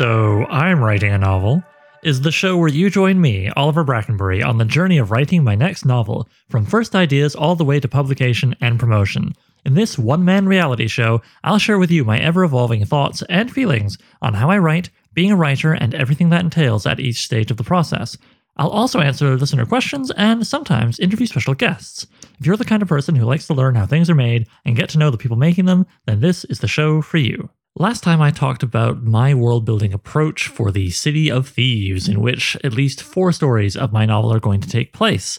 So, I'm Writing a Novel is the show where you join me, Oliver Brackenbury, on the journey of writing my next novel, from first ideas all the way to publication and promotion. In this one man reality show, I'll share with you my ever evolving thoughts and feelings on how I write, being a writer, and everything that entails at each stage of the process. I'll also answer listener questions and sometimes interview special guests. If you're the kind of person who likes to learn how things are made and get to know the people making them, then this is the show for you. Last time I talked about my world building approach for the City of Thieves, in which at least four stories of my novel are going to take place.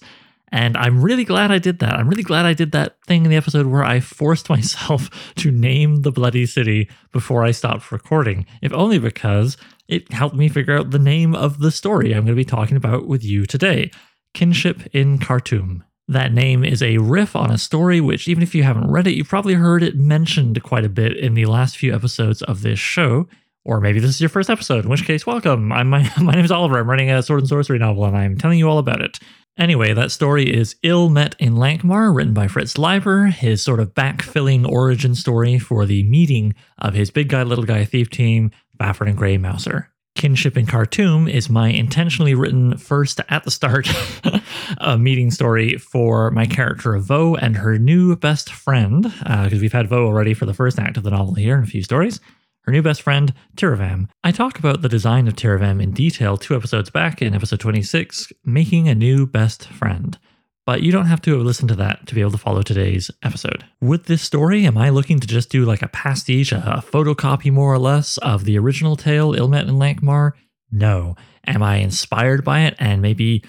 And I'm really glad I did that. I'm really glad I did that thing in the episode where I forced myself to name the bloody city before I stopped recording, if only because it helped me figure out the name of the story I'm going to be talking about with you today Kinship in Khartoum. That name is a riff on a story which, even if you haven't read it, you've probably heard it mentioned quite a bit in the last few episodes of this show. Or maybe this is your first episode, in which case, welcome. I'm my, my name is Oliver. I'm writing a sword and sorcery novel, and I'm telling you all about it. Anyway, that story is Ill Met in Lankhmar, written by Fritz Leiber, his sort of backfilling origin story for the meeting of his big guy, little guy thief team, Fafhrd and Grey Mouser. Kinship in Khartoum is my intentionally written first at the start a meeting story for my character of Vo and her new best friend, because uh, we've had Vo already for the first act of the novel here in a few stories. Her new best friend, Tiravam. I talk about the design of Tiravam in detail two episodes back in episode 26, Making a New Best Friend but you don't have to have listened to that to be able to follow today's episode. With this story, am I looking to just do like a pastiche, a photocopy more or less of the original tale, Ill Met and Lankhmar? No. Am I inspired by it and maybe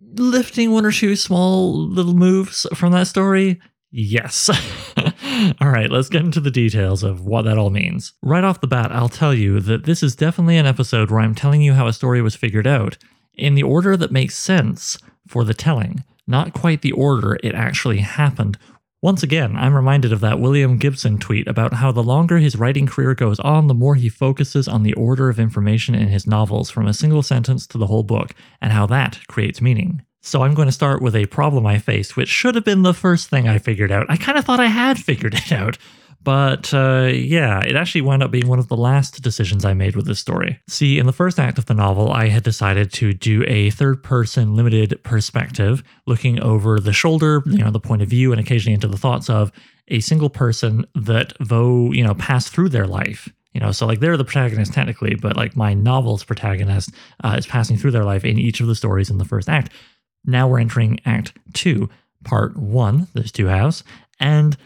lifting one or two small little moves from that story? Yes. all right, let's get into the details of what that all means. Right off the bat, I'll tell you that this is definitely an episode where I'm telling you how a story was figured out in the order that makes sense for the telling not quite the order it actually happened. Once again, I'm reminded of that William Gibson tweet about how the longer his writing career goes on, the more he focuses on the order of information in his novels from a single sentence to the whole book, and how that creates meaning. So I'm going to start with a problem I faced, which should have been the first thing I figured out. I kind of thought I had figured it out, but uh, yeah, it actually wound up being one of the last decisions I made with this story. See, in the first act of the novel, I had decided to do a third person limited perspective, looking over the shoulder, you know, the point of view, and occasionally into the thoughts of a single person that, though, you know, passed through their life. You know, so like they're the protagonist technically, but like my novel's protagonist uh, is passing through their life in each of the stories in the first act. Now we're entering Act Two, Part One. There's two halves, and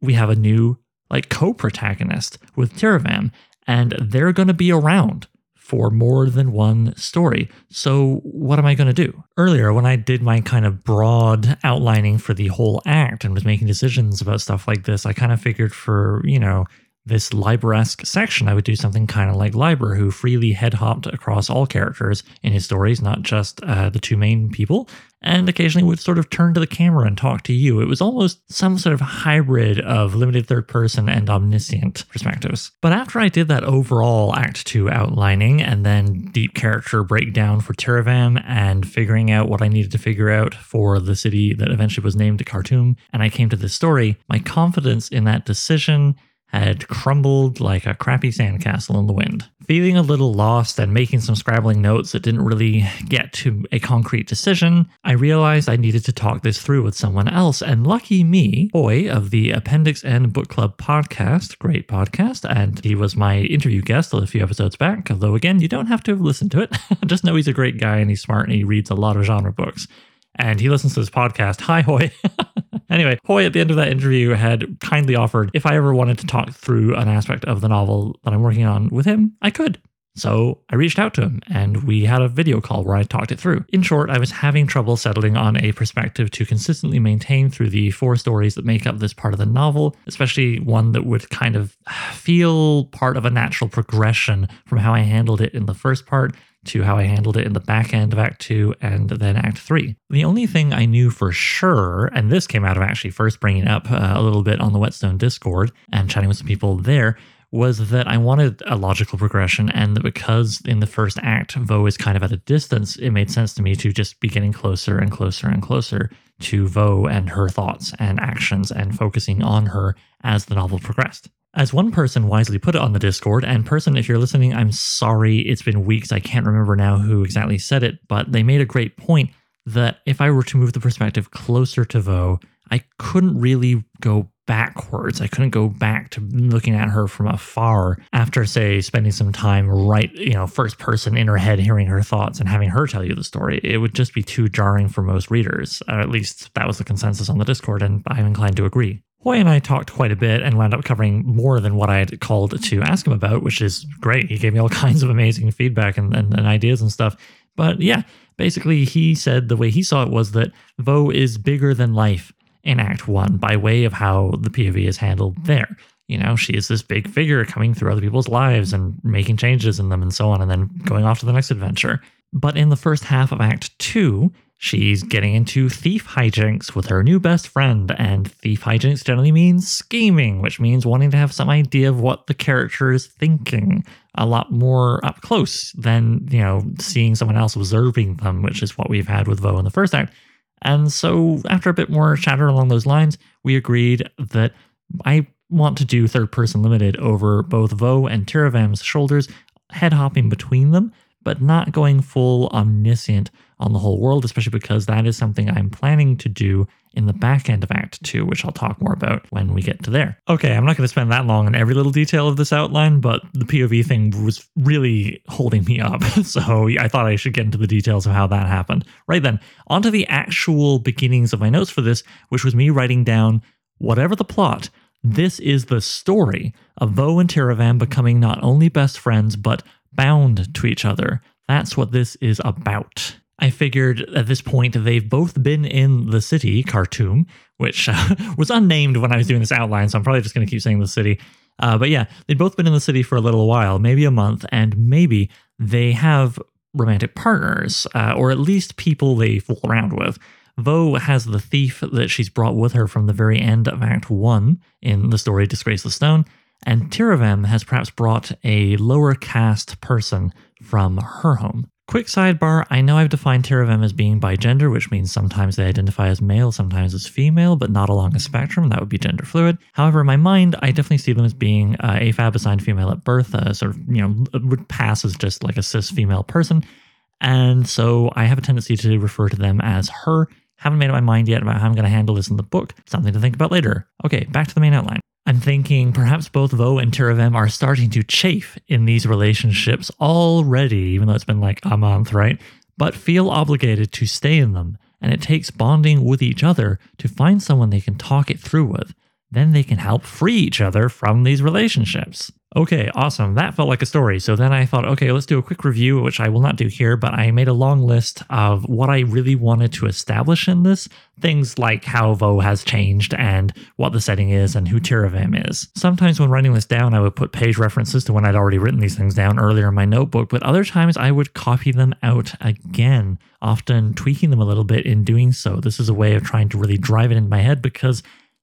we have a new like co-protagonist with Tiravam, and they're going to be around for more than one story. So, what am I going to do? Earlier, when I did my kind of broad outlining for the whole act and was making decisions about stuff like this, I kind of figured for, you know, this Leiber-esque section, I would do something kind of like Leiber, who freely head hopped across all characters in his stories, not just uh, the two main people, and occasionally would sort of turn to the camera and talk to you. It was almost some sort of hybrid of limited third person and omniscient perspectives. But after I did that overall Act 2 outlining and then deep character breakdown for Tiravam and figuring out what I needed to figure out for the city that eventually was named Khartoum, and I came to this story, my confidence in that decision had crumbled like a crappy sandcastle in the wind. Feeling a little lost and making some scrabbling notes that didn't really get to a concrete decision, I realized I needed to talk this through with someone else. And lucky me, Hoy of the Appendix N Book Club podcast, great podcast, and he was my interview guest a few episodes back. Although, again, you don't have to have listened to it. Just know he's a great guy and he's smart and he reads a lot of genre books and he listens to this podcast. Hi, Hoy. anyway, Hoy at the end of that interview had kindly offered if I ever wanted to talk through an aspect of the novel that I'm working on with him, I could. So I reached out to him and we had a video call where I talked it through. In short, I was having trouble settling on a perspective to consistently maintain through the four stories that make up this part of the novel, especially one that would kind of feel part of a natural progression from how I handled it in the first part to how I handled it in the back end of Act 2 and then Act 3. The only thing I knew for sure, and this came out of actually first bringing up uh, a little bit on the Whetstone Discord and chatting with some people there, was that I wanted a logical progression, and that because in the first act, Vo is kind of at a distance, it made sense to me to just be getting closer and closer and closer to Vo and her thoughts and actions and focusing on her as the novel progressed. As one person wisely put it on the Discord, and person, if you're listening, I'm sorry, it's been weeks. I can't remember now who exactly said it, but they made a great point that if I were to move the perspective closer to Vo, I couldn't really go backwards. I couldn't go back to looking at her from afar after, say, spending some time right, you know, first person in her head, hearing her thoughts and having her tell you the story. It would just be too jarring for most readers. Or at least that was the consensus on the Discord, and I'm inclined to agree. Hoy and I talked quite a bit and wound up covering more than what I had called to ask him about, which is great. He gave me all kinds of amazing feedback and, and, and ideas and stuff. But yeah, basically, he said the way he saw it was that Vo is bigger than life in Act One by way of how the POV is handled there. You know, she is this big figure coming through other people's lives and making changes in them and so on, and then going off to the next adventure. But in the first half of Act Two, She's getting into thief hijinks with her new best friend, and thief hijinks generally means scheming, which means wanting to have some idea of what the character is thinking a lot more up close than, you know, seeing someone else observing them, which is what we've had with Vo in the first act. And so, after a bit more chatter along those lines, we agreed that I want to do third person limited over both Vo and Tiravam's shoulders, head hopping between them, but not going full omniscient on the whole world, especially because that is something I'm planning to do in the back end of Act 2, which I'll talk more about when we get to there. Okay, I'm not going to spend that long on every little detail of this outline, but the POV thing was really holding me up. So I thought I should get into the details of how that happened. Right then, onto the actual beginnings of my notes for this, which was me writing down whatever the plot. This is the story of Vo and Tiravam becoming not only best friends, but bound to each other. That's what this is about. I figured at this point they've both been in the city, Khartoum, which uh, was unnamed when I was doing this outline, so I'm probably just going to keep saying the city. Uh, but yeah, they'd both been in the city for a little while, maybe a month, and maybe they have romantic partners, uh, or at least people they fool around with. Vo has the thief that she's brought with her from the very end of Act 1 in the story Disgrace the Stone, and Tiravam has perhaps brought a lower caste person from her home. Quick sidebar I know I've defined Tiravam as being bigender, which means sometimes they identify as male, sometimes as female, but not along a spectrum. That would be gender fluid. However, in my mind, I definitely see them as being uh, AFAB assigned female at birth, uh, sort of, you know, would pass as just like a cis female person. And so I have a tendency to refer to them as her. Haven't made up my mind yet about how I'm going to handle this in the book. Something to think about later. Okay, back to the main outline. I'm thinking perhaps both Vo and Tiravam are starting to chafe in these relationships already, even though it's been like a month, right? But feel obligated to stay in them. And it takes bonding with each other to find someone they can talk it through with then they can help free each other from these relationships. Okay, awesome. That felt like a story. So then I thought, okay, let's do a quick review, which I will not do here, but I made a long list of what I really wanted to establish in this. Things like how Vo has changed and what the setting is and who Tiravam is. Sometimes when writing this down, I would put page references to when I'd already written these things down earlier in my notebook, but other times I would copy them out again, often tweaking them a little bit in doing so. This is a way of trying to really drive it in my head because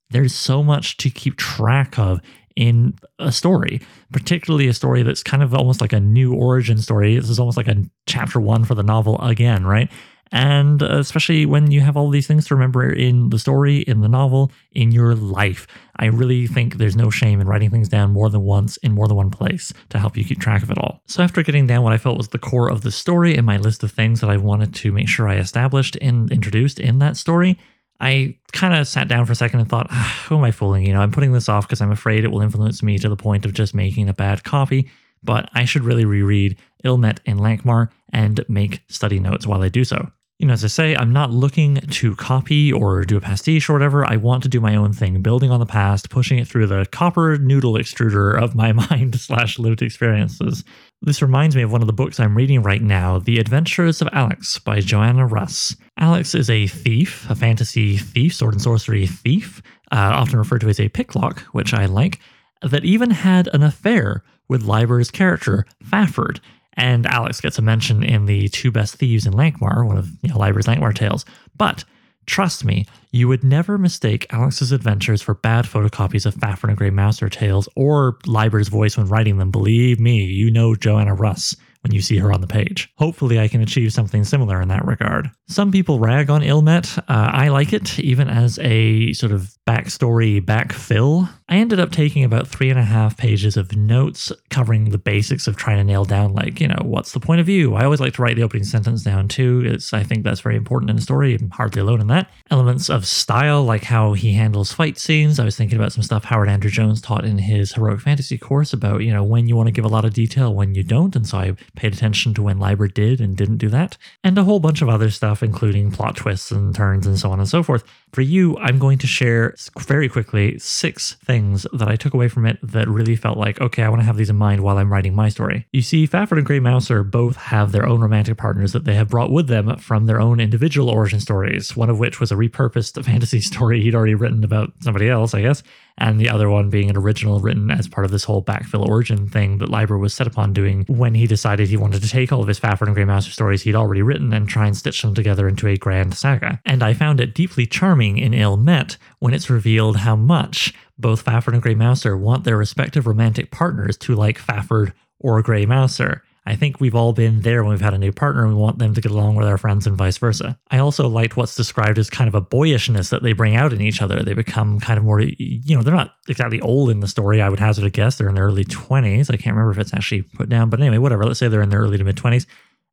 there's so much to keep track of in a story, particularly a story that's kind of almost like a new origin story. This is almost like a chapter one for the novel again, right? And uh, especially when you have all these things to remember in the story, in the novel, in your life. I really think there's no shame in writing things down more than once in more than one place to help you keep track of it all. So, after getting down what I felt was the core of the story and my list of things that I wanted to make sure I established and introduced in that story, I kind of sat down for a second and thought, ah, who am I fooling? You know, I'm putting this off because I'm afraid it will influence me to the point of just making a bad copy, but I should really reread Ill Met and Lankhmar and make study notes while I do so you know, as I say, I'm not looking to copy or do a pastiche or whatever. I want to do my own thing, building on the past, pushing it through the copper noodle extruder of my mind slash lived experiences. This reminds me of one of the books I'm reading right now, The Adventures of Alyx by Joanna Russ. Alyx is a thief, a fantasy thief, sword and sorcery thief, uh, often referred to as a picklock, which I like, that even had an affair with Leiber's character, Fafhrd, and Alyx gets a mention in the Two Best Thieves in Lankhmar, one of you know, Leiber's Lankhmar tales. But trust me, you would never mistake Alyx's adventures for bad photocopies of Fafhrd and Grey Mouser tales or Leiber's voice when writing them. Believe me, you know Joanna Russ when you see her on the page. Hopefully, I can achieve something similar in that regard. Some people rag on Ill Met. Uh, I like it, even as a sort of backstory backfill. I ended up taking about three and a half pages of notes covering the basics of trying to nail down, like, you know, what's the point of view? I always like to write the opening sentence down too. It's, I think that's very important in a story. I'm hardly alone in that. Elements of style, like how he handles fight scenes. I was thinking about some stuff Howard Andrew Jones taught in his heroic fantasy course about, you know, when you want to give a lot of detail, when you don't. And so I paid attention to when Leiber did and didn't do that. And a whole bunch of other stuff, including plot twists and turns and so on and so forth. For you, I'm going to share very quickly six things that I took away from it that really felt like, okay, I want to have these in mind while I'm writing my story. You see, Fafhrd and Grey Mouser both have their own romantic partners that they have brought with them from their own individual origin stories, one of which was a repurposed fantasy story he'd already written about somebody else, I guess, and the other one being an original written as part of this whole backfill origin thing that Leiber was set upon doing when he decided he wanted to take all of his Fafhrd and Grey Mouser stories he'd already written and try and stitch them together into a grand saga. And I found it deeply charming in Ill Met when it's revealed how much both Fafhrd and Grey Mouser want their respective romantic partners to like Fafhrd or Grey Mouser. I think we've all been there when we've had a new partner and we want them to get along with our friends and vice versa. I also liked what's described as kind of a boyishness that they bring out in each other. They become kind of more, you know, they're not exactly old in the story. I would hazard a guess they're in their early 20s. I can't remember if it's actually put down, but anyway, whatever. Let's say they're in their early to mid 20s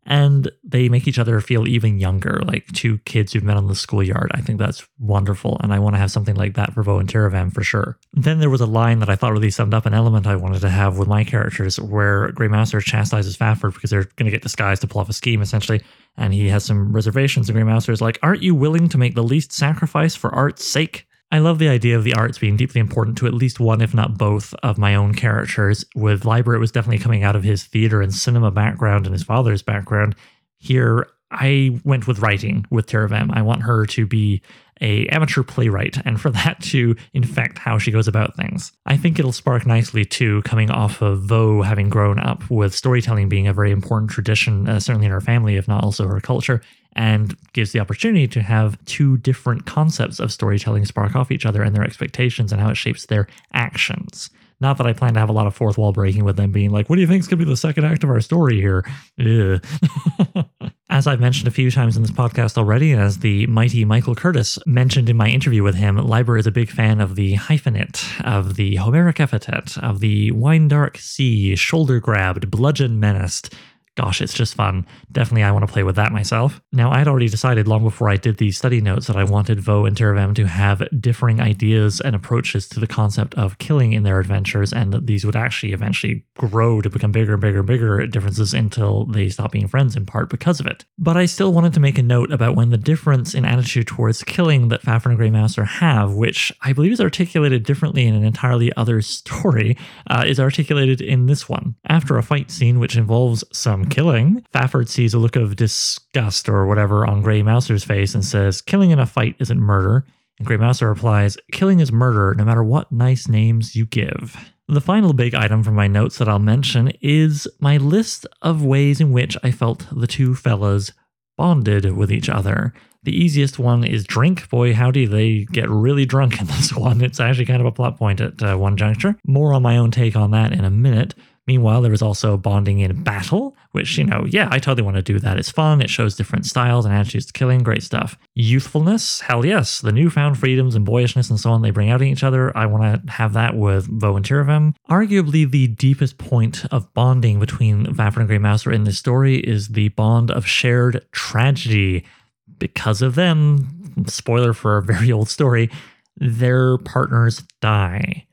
and they make each other feel even younger, like two kids who've met on the schoolyard. I think that's wonderful, and I want to have something like that for Vo and Tiravam for sure. Then there was a line that I thought really summed up an element I wanted to have with my characters, where Grey Mouser chastises Fafhrd because they're going to get disguised to pull off a scheme, essentially, and he has some reservations. And Grey Mouser is like, "Aren't you willing to make the least sacrifice for art's sake?" I love the idea of the arts being deeply important to at least one, if not both, of my own characters. With Leiber, it was definitely coming out of his theater and cinema background and his father's background. Here, I went with writing with Tiravam. I want her to be a amateur playwright and for that to infect how she goes about things. I think it'll spark nicely too, coming off of Vo having grown up with storytelling being a very important tradition, uh, certainly in her family, if not also her culture, and gives the opportunity to have two different concepts of storytelling spark off each other and their expectations and how it shapes their actions. Not that I plan to have a lot of fourth wall breaking with them being like, what do you think is going to be the second act of our story here? as I've mentioned a few times in this podcast already, and as the mighty Michael Curtis mentioned in my interview with him, Leiber is a big fan of the hyphenate, of the Homeric epithet, of the wine dark sea, shoulder grabbed, bludgeon menaced, gosh, it's just fun. Definitely, I want to play with that myself. Now, I had already decided long before I did these study notes that I wanted Vo and Tiravam to have differing ideas and approaches to the concept of killing in their adventures, and that these would actually eventually grow to become bigger and bigger and bigger differences until they stop being friends in part because of it. But I still wanted to make a note about when the difference in attitude towards killing that Fafhrd and Grey Mouser have, which I believe is articulated differently in an entirely other story, uh, is articulated in this one. After a fight scene which involves some killing. Fafhrd sees a look of disgust or whatever on Grey Mouser's face and says, Killing in a fight isn't murder. And Grey Mouser replies, Killing is murder no matter what nice names you give. The final big item from my notes that I'll mention is my list of ways in which I felt the two fellas bonded with each other. The easiest one is drink. Boy, howdy, they get really drunk in this one. It's actually kind of a plot point at uh, one juncture. More on my own take on that in a minute. Meanwhile, there was also bonding in battle, which, you know, yeah, I totally want to do that. It's fun. It shows different styles and attitudes to killing. Great stuff. Youthfulness, hell yes. The newfound freedoms and boyishness and so on they bring out in each other. I want to have that with Vo and Tiravam. Arguably, the deepest point of bonding between Fafhrd and Grey Mouser in this story is the bond of shared tragedy. Because of them, spoiler for a very old story, their partners die.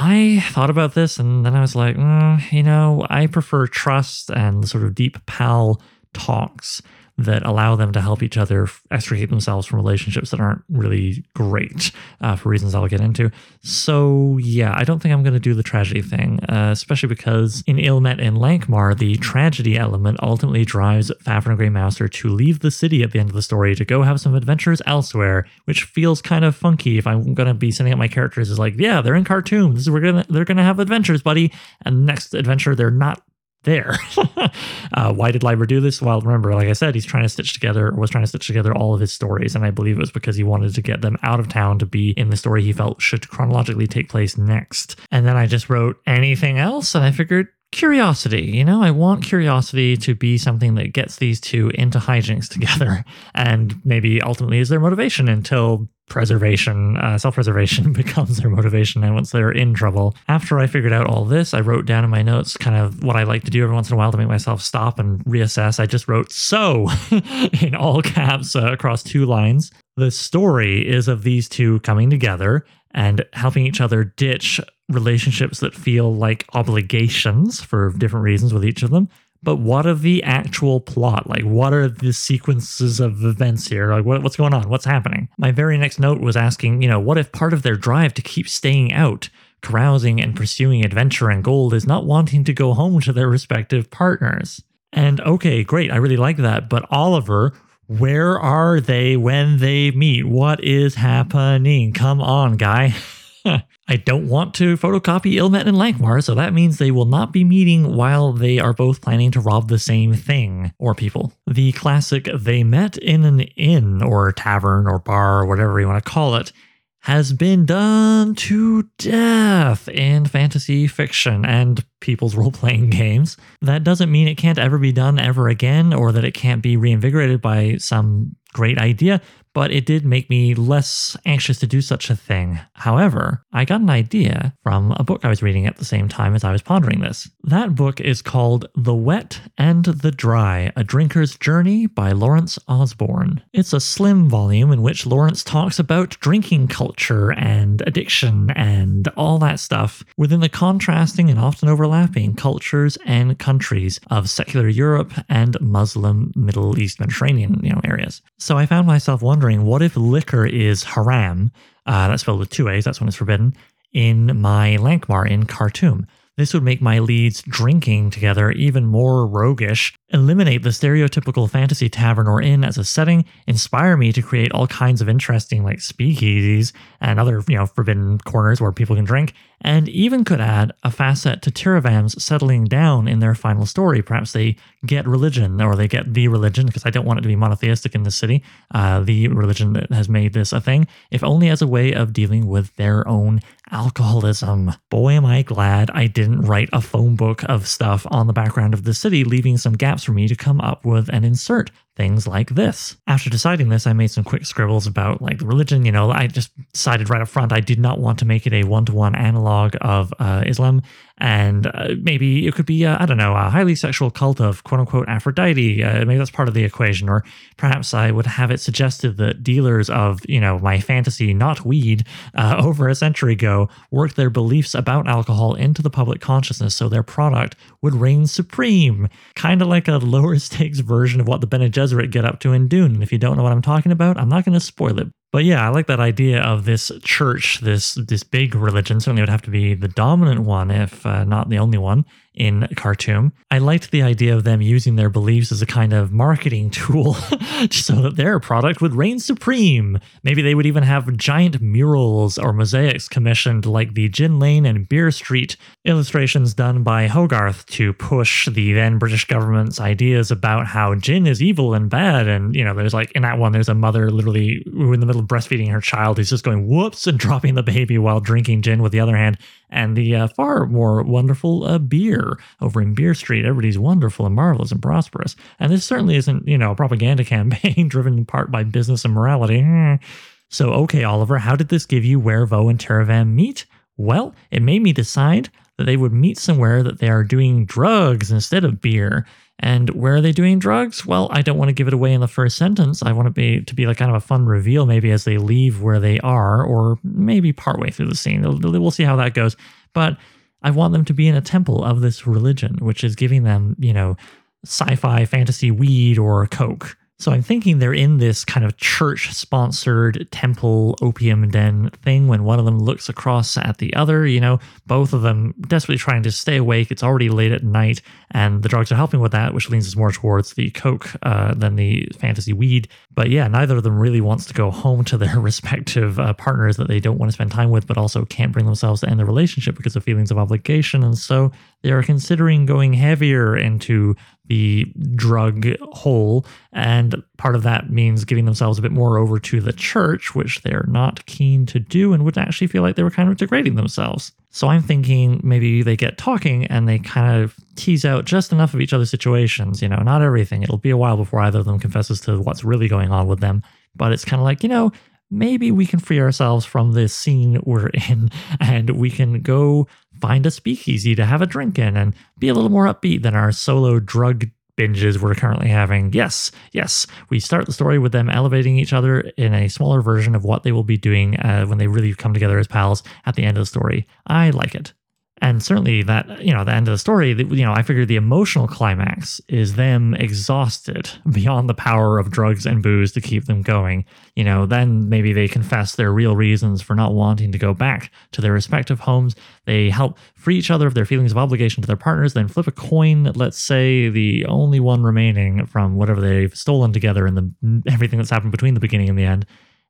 I thought about this and then I was like, mm, you know, I prefer trust and sort of deep pal talks that allow them to help each other extricate themselves from relationships that aren't really great uh, for reasons I'll get into. So, yeah, I don't think I'm going to do the tragedy thing, uh, especially because in Ill Met and Lankhmar, the tragedy element ultimately drives and Grey Mouser to leave the city at the end of the story to go have some adventures elsewhere, which feels kind of funky if I'm going to be sending out my characters as like, yeah, they're in Khartoum. This is we're gonna they're gonna have adventures, buddy. And next adventure, they're not there. uh, why did Leiber do this? Well, remember, like I said, he's trying to stitch together, was trying to stitch together all of his stories, and I believe it was because he wanted to get them out of town to be in the story he felt should chronologically take place next. And then I just wrote anything else, and I figured curiosity. You know, I want curiosity to be something that gets these two into hijinks together, and maybe ultimately is their motivation until preservation, uh, self preservation becomes their motivation. And once they're in trouble, after I figured out all this, I wrote down in my notes kind of what I like to do every once in a while to make myself stop and reassess. I just wrote so in all caps uh, across two lines. The story is of these two coming together and helping each other ditch relationships that feel like obligations for different reasons with each of them but what of the actual plot? Like, what are the sequences of events here? Like, what, what's going on? What's happening? My very next note was asking, you know, what if part of their drive to keep staying out, carousing, and pursuing adventure and gold is not wanting to go home to their respective partners? And okay, great, I really like that. But Oliver, where are they when they meet? What is happening? Come on, guy. I don't want to photocopy Ill Met and Lankhmar, so that means they will not be meeting while they are both planning to rob the same thing or people. The classic they met in an inn or tavern or bar or whatever you want to call it has been done to death in fantasy fiction and people's role playing games. That doesn't mean it can't ever be done ever again or that it can't be reinvigorated by some great idea, but it did make me less anxious to do such a thing. However, I got an idea from a book I was reading at the same time as I was pondering this. That book is called The Wet and the Dry A Drinker's Journey by Lawrence Osborne. It's a slim volume in which Lawrence talks about drinking culture and addiction and all that stuff within the contrasting and often overlapping cultures and countries of secular Europe and Muslim Middle East Mediterranean you know, areas. So I found myself wondering what if liquor is haram, uh, that's spelled with two A's, that's when it's forbidden, in my Lankhmar in Khartoum? This would make my leads drinking together even more roguish, eliminate the stereotypical fantasy tavern or inn as a setting, inspire me to create all kinds of interesting like speakeasies and other, you know, forbidden corners where people can drink, and even could add a facet to Tiravam's settling down in their final story. Perhaps they get religion or they get the religion, because I don't want it to be monotheistic in this city, uh, the religion that has made this a thing, if only as a way of dealing with their own alcoholism. Boy, am I glad I didn't write a phone book of stuff on the background of the city, leaving some gaps for me to come up with and insert things like this. After deciding this, I made some quick scribbles about like the religion. You know, I just decided right up front I did not want to make it a one to one analog of uh, Islam and uh, maybe it could be uh, I don't know a highly sexual cult of quote unquote Aphrodite. Uh, maybe that's part of the equation, or perhaps I would have it suggested that dealers of you know my fantasy, not weed, uh, over a century ago worked their beliefs about alcohol into the public consciousness, so their product would reign supreme, kind of like a lower stakes version of what the Bene get up to in Dune. And if you don't know what I'm talking about, I'm not going to spoil it, but yeah, I like that idea of this church, this this big religion. Certainly, would have to be the dominant one, if uh, not the only one in Khartoum. I liked the idea of them using their beliefs as a kind of marketing tool so that their product would reign supreme. Maybe they would even have giant murals or mosaics commissioned like the Gin Lane and Beer Street illustrations done by Hogarth to push the then British government's ideas about how gin is evil and bad. And, you know, there's like in that one, there's a mother literally in the middle of breastfeeding her child who's just going whoops and dropping the baby while drinking gin with the other hand and the uh, far more wonderful uh, beer over in Beer Street. Everybody's wonderful and marvelous and prosperous. And this certainly isn't, you know, a propaganda campaign driven in part by business and morality. So, okay, Oliver, how did this give you where Vo and Tiravam meet? Well, it made me decide that they would meet somewhere that they are doing drugs instead of beer. And where are they doing drugs? Well, I don't want to give it away in the first sentence. I want it be to be like kind of a fun reveal, maybe as they leave where they are, or maybe partway through the scene. We'll see how that goes. But I want them to be in a temple of this religion, which is giving them, you know, sci-fi fantasy weed or coke so I'm thinking they're in this kind of church sponsored temple opium den thing when one of them looks across at the other, you know, both of them desperately trying to stay awake. It's already late at night, and the drugs are helping with that, which leans us more towards the coke uh, than the fantasy weed. But yeah, neither of them really wants to go home to their respective uh, partners that they don't want to spend time with, but also can't bring themselves to end the relationship because of feelings of obligation. And so they are considering going heavier into the drug hole. And part of that means giving themselves a bit more over to the church, which they're not keen to do and would actually feel like they were kind of degrading themselves. So I'm thinking maybe they get talking and they kind of tease out just enough of each other's situations, you know, not everything. It'll be a while before either of them confesses to what's really going on with them. But it's kind of like, you know, maybe we can free ourselves from this scene we're in and we can go find a speakeasy to have a drink in and be a little more upbeat than our solo drug binges we're currently having. Yes, yes. We start the story with them elevating each other in a smaller version of what they will be doing uh, when they really come together as pals at the end of the story. I like it. And certainly that, you know, the end of the story, you know, I figure the emotional climax is them exhausted beyond the power of drugs and booze to keep them going. You know, then maybe they confess their real reasons for not wanting to go back to their respective homes. They help free each other of their feelings of obligation to their partners, then flip a coin, let's say the only one remaining from whatever they've stolen together and the everything that's happened between the beginning and the end.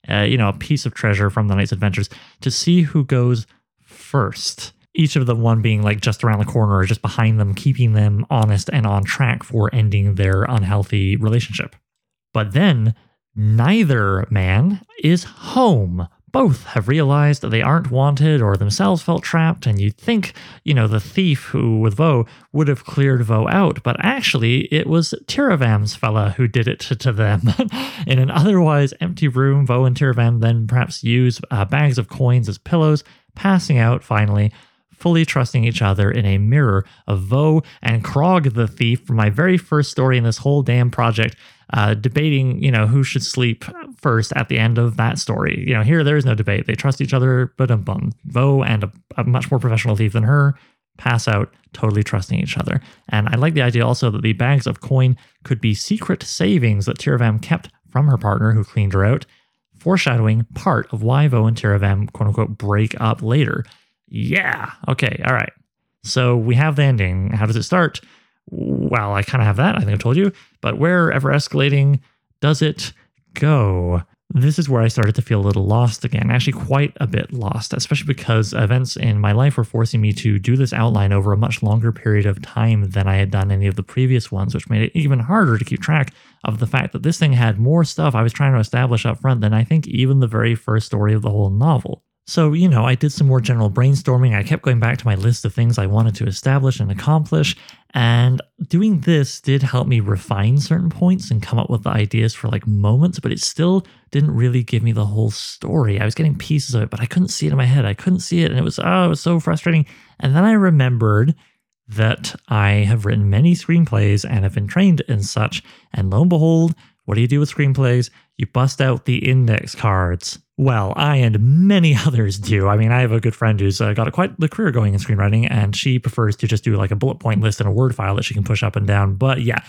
Uh, you know, a piece of treasure from the night's adventures to see who goes first each of the one being like just around the corner or just behind them, keeping them honest and on track for ending their unhealthy relationship. But then neither man is home. Both have realized that they aren't wanted or themselves felt trapped, and you'd think, you know, the thief who with Vo would have cleared Vo out, but actually it was Tiravam's fella who did it to, to them. In an otherwise empty room, Vo and Tiravam then perhaps use uh, bags of coins as pillows, passing out finally, fully trusting each other in a mirror of Vo and Krog the thief from my very first story in this whole damn project, uh, debating, you know, who should sleep first at the end of that story. You know, here there is no debate. They trust each other, but um bum. Vo and a, a much more professional thief than her pass out, totally trusting each other. And I like the idea also that the bags of coin could be secret savings that Tiravam kept from her partner who cleaned her out, foreshadowing part of why Vo and Tiravam quote unquote break up later. Yeah. Okay. All right. So we have the ending. How does it start? Well, I kind of have that. I think I've told you. But where ever escalating does it go? This is where I started to feel a little lost again, actually, quite a bit lost, especially because events in my life were forcing me to do this outline over a much longer period of time than I had done any of the previous ones, which made it even harder to keep track of the fact that this thing had more stuff I was trying to establish up front than I think even the very first story of the whole novel. So, you know, I did some more general brainstorming. I kept going back to my list of things I wanted to establish and accomplish. And doing this did help me refine certain points and come up with the ideas for like moments, but it still didn't really give me the whole story. I was getting pieces of it, but I couldn't see it in my head. I couldn't see it. And it was, oh, it was so frustrating. And then I remembered that I have written many screenplays and have been trained in such. And lo and behold, what do you do with screenplays? You bust out the index cards. Well, I and many others do. I mean, I have a good friend who's uh, got a quite the career going in screenwriting, and she prefers to just do like a bullet point list in a Word file that she can push up and down. But yeah,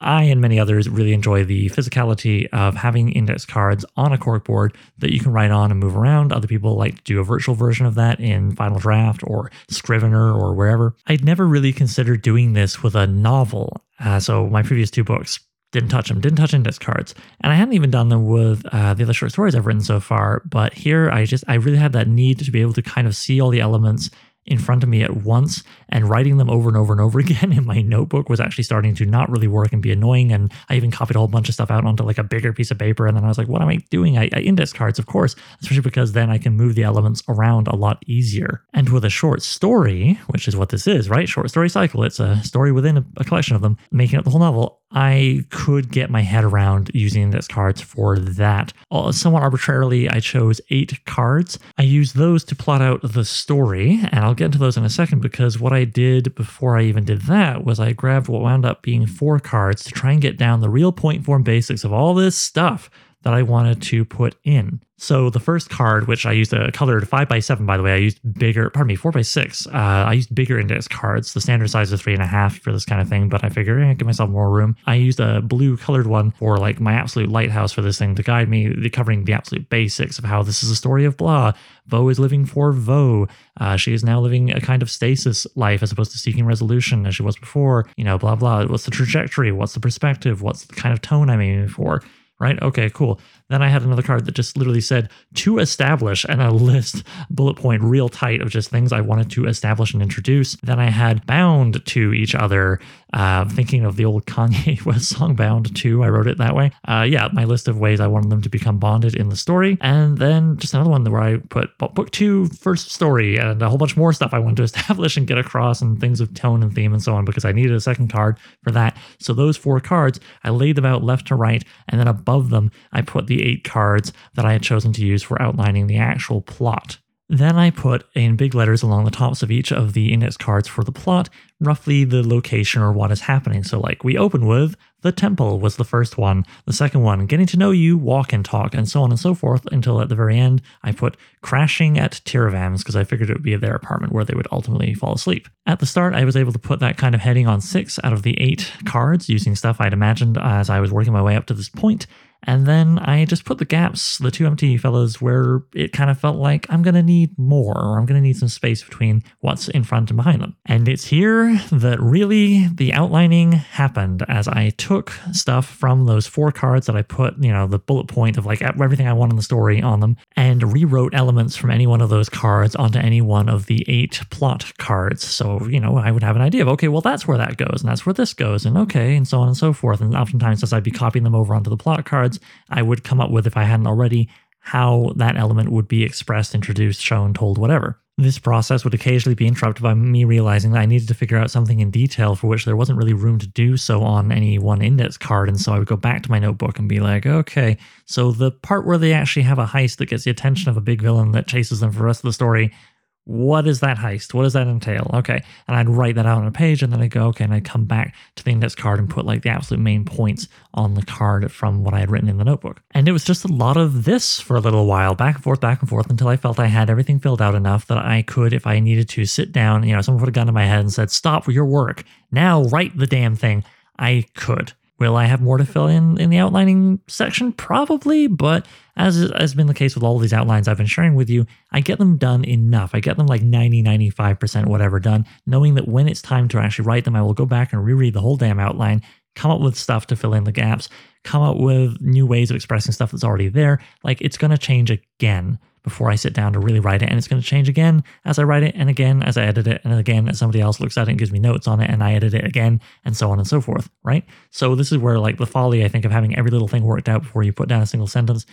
I and many others really enjoy the physicality of having index cards on a corkboard that you can write on and move around. Other people like to do a virtual version of that in Final Draft or Scrivener or wherever. I'd never really considered doing this with a novel. Uh, so my previous two books, didn't touch them, didn't touch index cards. And I hadn't even done them with uh, the other short stories I've written so far. But here I just, I really had that need to be able to kind of see all the elements in front of me at once and writing them over and over and over again in my notebook was actually starting to not really work and be annoying. And I even copied a whole bunch of stuff out onto like a bigger piece of paper. And then I was like, what am I doing? I, I index cards, of course, especially because then I can move the elements around a lot easier. And with a short story, which is what this is, right? Short story cycle. It's a story within a, a collection of them, making up the whole novel. I could get my head around using index cards for that. Uh, somewhat arbitrarily, I chose eight cards. I used those to plot out the story, and I'll get into those in a second because what I did before I even did that was I grabbed what wound up being four cards to try and get down the real point form basics of all this stuff that I wanted to put in. So the first card, which I used a colored five by seven, by the way, I used bigger, pardon me, four by six. Uh, I used bigger index cards. The standard size is three and a half for this kind of thing, but I figured eh, give myself more room. I used a blue colored one for like my absolute lighthouse for this thing to guide me, the, covering the absolute basics of how this is a story of blah. Vo is living for Vo. Uh, she is now living a kind of stasis life as opposed to seeking resolution as she was before. You know, blah blah. What's the trajectory? What's the perspective? What's the kind of tone I'm aiming for? Right? Okay, cool. Then I had another card that just literally said to establish and a list bullet point real tight of just things I wanted to establish and introduce. Then I had bound to each other Uh, thinking of the old Kanye West song Bound 2, I wrote it that way. Uh, yeah, my list of ways I wanted them to become bonded in the story. And then just another one where I put book two, first story, and a whole bunch more stuff I wanted to establish and get across, and things of tone and theme and so on, because I needed a second card for that. So those four cards, I laid them out left to right, and then above them, I put the eight cards that I had chosen to use for outlining the actual plot. Then I put in big letters along the tops of each of the index cards for the plot, roughly the location or what is happening. So, like, we open with the temple was the first one, the second one, getting to know you, walk and talk, and so on and so forth, until at the very end, I put crashing at Tiravam's because I figured it would be their apartment where they would ultimately fall asleep. At the start, I was able to put that kind of heading on six out of the eight cards using stuff I'd imagined as I was working my way up to this point, and then I just put the gaps, the two empty fellas, where it kind of felt like I'm going to need more, or I'm going to need some space between what's in front and behind them. And it's here that really the outlining happened as I took stuff from those four cards that I put, you know, the bullet point of like everything I want in the story on them, and rewrote elements from any one of those cards onto any one of the eight plot cards. So, you know, I would have an idea of, okay, well, that's where that goes, and that's where this goes, and okay, and so on and so forth. And oftentimes, as I'd be copying them over onto the plot cards, cards, I would come up with, if I hadn't already, how that element would be expressed, introduced, shown, told, whatever. This process would occasionally be interrupted by me realizing that I needed to figure out something in detail for which there wasn't really room to do so on any one index card. And so I would go back to my notebook and be like, okay, so the part where they actually have a heist that gets the attention of a big villain that chases them for the rest of the story, what is that heist? What does that entail? Okay. And I'd write that out on a page and then I'd go, okay, and I'd come back to the index card and put like the absolute main points on the card from what I had written in the notebook. And it was just a lot of this for a little while, back and forth, back and forth, until I felt I had everything filled out enough that I could, if I needed to, sit down, you know, someone put a gun to my head and said, stop your work. Now write the damn thing. I could. Will I have more to fill in in the outlining section? Probably, but as has been the case with all these outlines I've been sharing with you, I get them done enough. I get them like 90, 95% whatever done, knowing that when it's time to actually write them, I will go back and reread the whole damn outline, come up with stuff to fill in the gaps, come up with new ways of expressing stuff that's already there. Like it's going to change again before I sit down to really write it. And it's going to change again as I write it, and again as I edit it, and again as somebody else looks at it and gives me notes on it, and I edit it again, and so on and so forth, right? So this is where like the folly, I think, of having every little thing worked out before you put down a single sentence.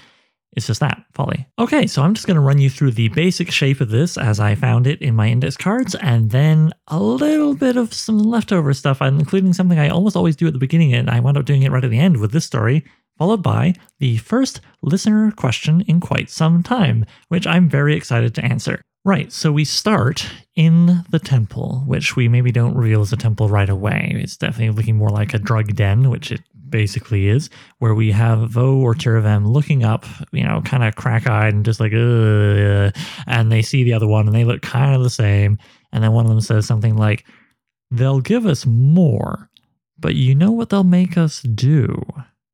It's just that folly. Okay, so I'm just going to run you through the basic shape of this as I found it in my index cards, and then a little bit of some leftover stuff, including something I almost always do at the beginning, and I wound up doing it right at the end with this story, followed by the first listener question in quite some time, which I'm very excited to answer. Right, so we start in the temple, which we maybe don't reveal as a temple right away. It's definitely looking more like a drug den, which it basically is, where we have Vo or Tiravam looking up, you know, kind of crack eyed and just like, Ugh, and they see the other one and they look kind of the same. And then one of them says something like, They'll give us more, but you know what they'll make us do?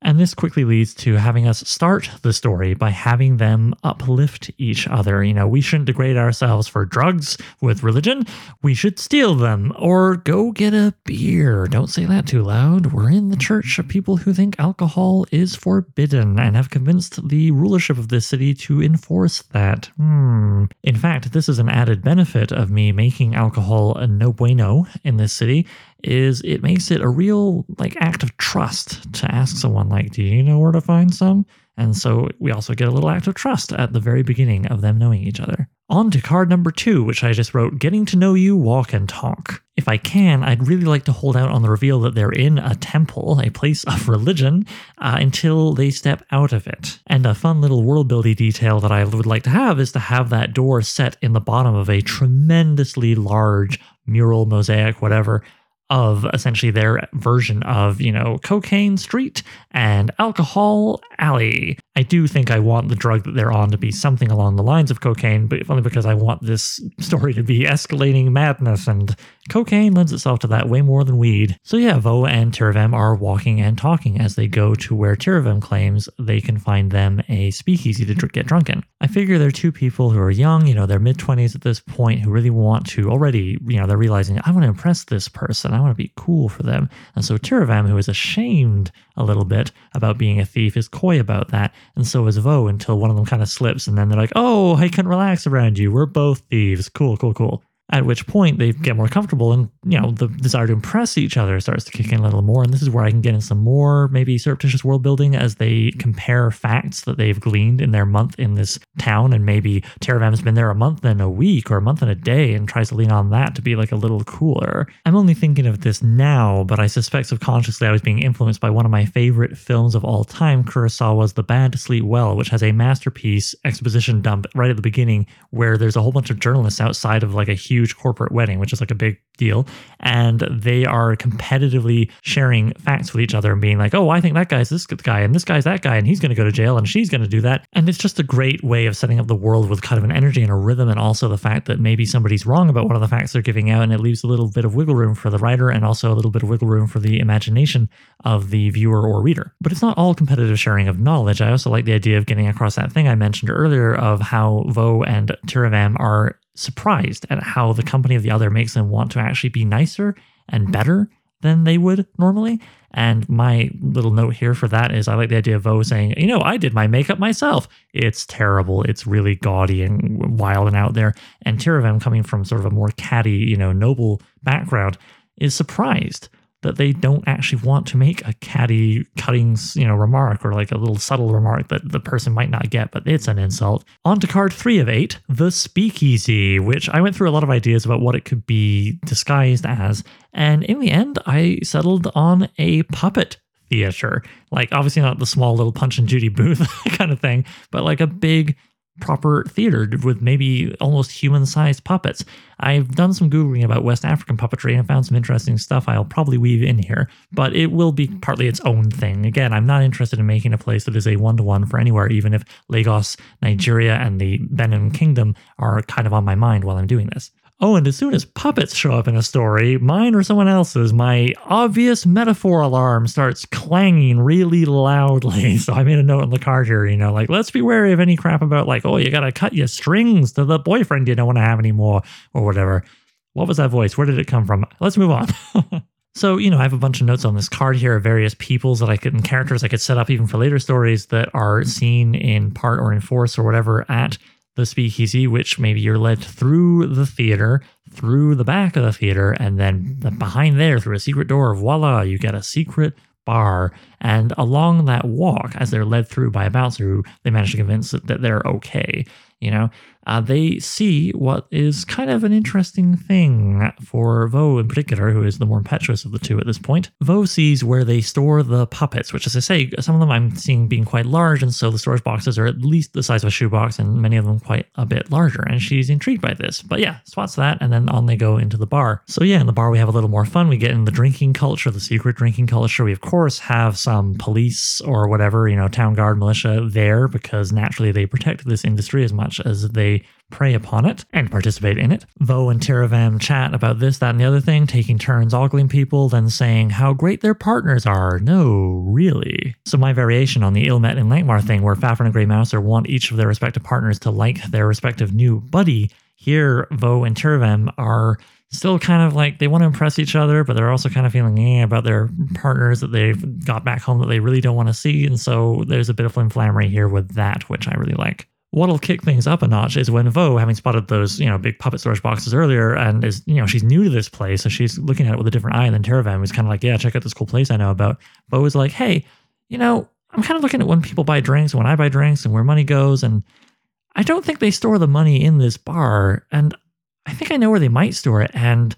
And this quickly leads to having us start the story by having them uplift each other. You know, we shouldn't degrade ourselves for drugs with religion. We should steal them or go get a beer. Don't say that too loud. We're in the church of people who think alcohol is forbidden and have convinced the rulership of this city to enforce that. Hmm. In fact, this is an added benefit of me making alcohol a no bueno in this city is it makes it a real like act of trust to ask someone like, "Do you know where to find some?" And so we also get a little act of trust at the very beginning of them knowing each other. On to card number two, which I just wrote Getting to Know You, Walk and Talk. If I can, I'd really like to hold out on the reveal that they're in a temple, a place of religion, uh, until they step out of it. And a fun little world building detail that I would like to have is to have that door set in the bottom of a tremendously large mural, mosaic, whatever, of essentially their version of, you know, cocaine street and alcohol alley. I do think I want the drug that they're on to be something along the lines of cocaine, but only because I want this story to be escalating madness, and cocaine lends itself to that way more than weed. So yeah, Vo and Tiravam are walking and talking as they go to where Tiravam claims they can find them a speakeasy to get drunk in. I figure they're two people who are young, you know, they're mid 20s at this point, who really want to already, you know, they're realizing, I want to impress this person, I want to be cool for them. And so Tiravam, who is ashamed a little bit about being a thief, is coy about that and so is Vo until one of them kind of slips, and then they're like, "Oh, I can relax around you. We're both thieves. Cool, cool, cool." At which point they get more comfortable and, you know, the desire to impress each other starts to kick in a little more. And this is where I can get in some more maybe surreptitious world building as they compare facts that they've gleaned in their month in this town. And maybe Tiravam's been there a month and a week or a month and a day and tries to lean on that to be like a little cooler. I'm only thinking of this now, but I suspect subconsciously I was being influenced by one of my favorite films of all time, Kurosawa's The Bad Sleep Well, which has a masterpiece exposition dump right at the beginning where there's a whole bunch of journalists outside of like a huge huge corporate wedding, which is like a big deal. And they are competitively sharing facts with each other and being like, oh, I think that guy's this guy and this guy's that guy and he's going to go to jail and she's going to do that. And it's just a great way of setting up the world with kind of an energy and a rhythm. And also the fact that maybe somebody's wrong about one of the facts they're giving out. And it leaves a little bit of wiggle room for the writer and also a little bit of wiggle room for the imagination of the viewer or reader. But it's not all competitive sharing of knowledge. I also like the idea of getting across that thing I mentioned earlier of how Vo and Tiravam are surprised at how the company of the other makes them want to actually be nicer and better than they would normally. And my little note here for that is I like the idea of Vo saying, you know, I did my makeup myself. It's terrible. It's really gaudy and wild and out there. And Tiravam, coming from sort of a more catty, you know, noble background, is surprised that they don't actually want to make a catty cutting you know remark or like a little subtle remark that the person might not get but it's an insult. On to card three of eight the speakeasy which i went through a lot of ideas about what it could be disguised as. And in the end i settled on a puppet theater. Like obviously not the small little punch and judy booth kind of thing but like a big proper theater with maybe almost human sized puppets. I've done some Googling about West African puppetry and found some interesting stuff I'll probably weave in here, but it will be partly its own thing. Again, I'm not interested in making a place that is a one to one for anywhere, even if Lagos, Nigeria, and the Benin Kingdom are kind of on my mind while I'm doing this. Oh, and as soon as puppets show up in a story, mine or someone else's, my obvious metaphor alarm starts clanging really loudly. So I made a note in the card here, you know, like, let's be wary of any crap about, like, oh, you got to cut your strings to the boyfriend you don't want to have anymore, or whatever. What was that voice? Where did it come from? Let's move on. So, you know, I have a bunch of notes on this card here of various peoples that I could and characters I could set up even for later stories that are seen in part or in force or whatever at the speakeasy, which maybe you're led through the theater, through the back of the theater, and then mm-hmm. behind there through a secret door. Voila, you get a secret bar. And along that walk, as they're led through by a bouncer they manage to convince that they're okay, you know, uh, they see what is kind of an interesting thing for Vo in particular, who is the more impetuous of the two at this point. Vo sees where they store the puppets, which, as I say, some of them I'm seeing being quite large, and so the storage boxes are at least the size of a shoebox, and many of them quite a bit larger. And she's intrigued by this. But yeah, spots that, and then on they go into the bar. So yeah, in the bar we have a little more fun. We get in the drinking culture, the secret drinking culture. We of course have some police or whatever, you know, town guard militia there because naturally they protect this industry as much as they prey upon it and participate in it. Vo and Tiravam chat about this, that, and the other thing, taking turns ogling people, then saying how great their partners are. No, really. So my variation on the Ill Met and Lankhmar thing, where Fafhrd and Grey Mouser want each of their respective partners to like their respective new buddy, here Vo and Tiravam are still kind of like they want to impress each other, but they're also kind of feeling eh, about their partners that they've got back home that they really don't want to see. And so there's a bit of flimflammery here with that, which I really like. What'll kick things up a notch is when Vo, having spotted those, you know, big puppet storage boxes earlier, and is, you know, she's new to this place, so she's looking at it with a different eye than Tiravam, who's kind of like, yeah, check out this cool place I know about. Vo is like, hey, you know, I'm kind of looking at when people buy drinks and when I buy drinks and where money goes, and I don't think they store the money in this bar, and I think I know where they might store it, and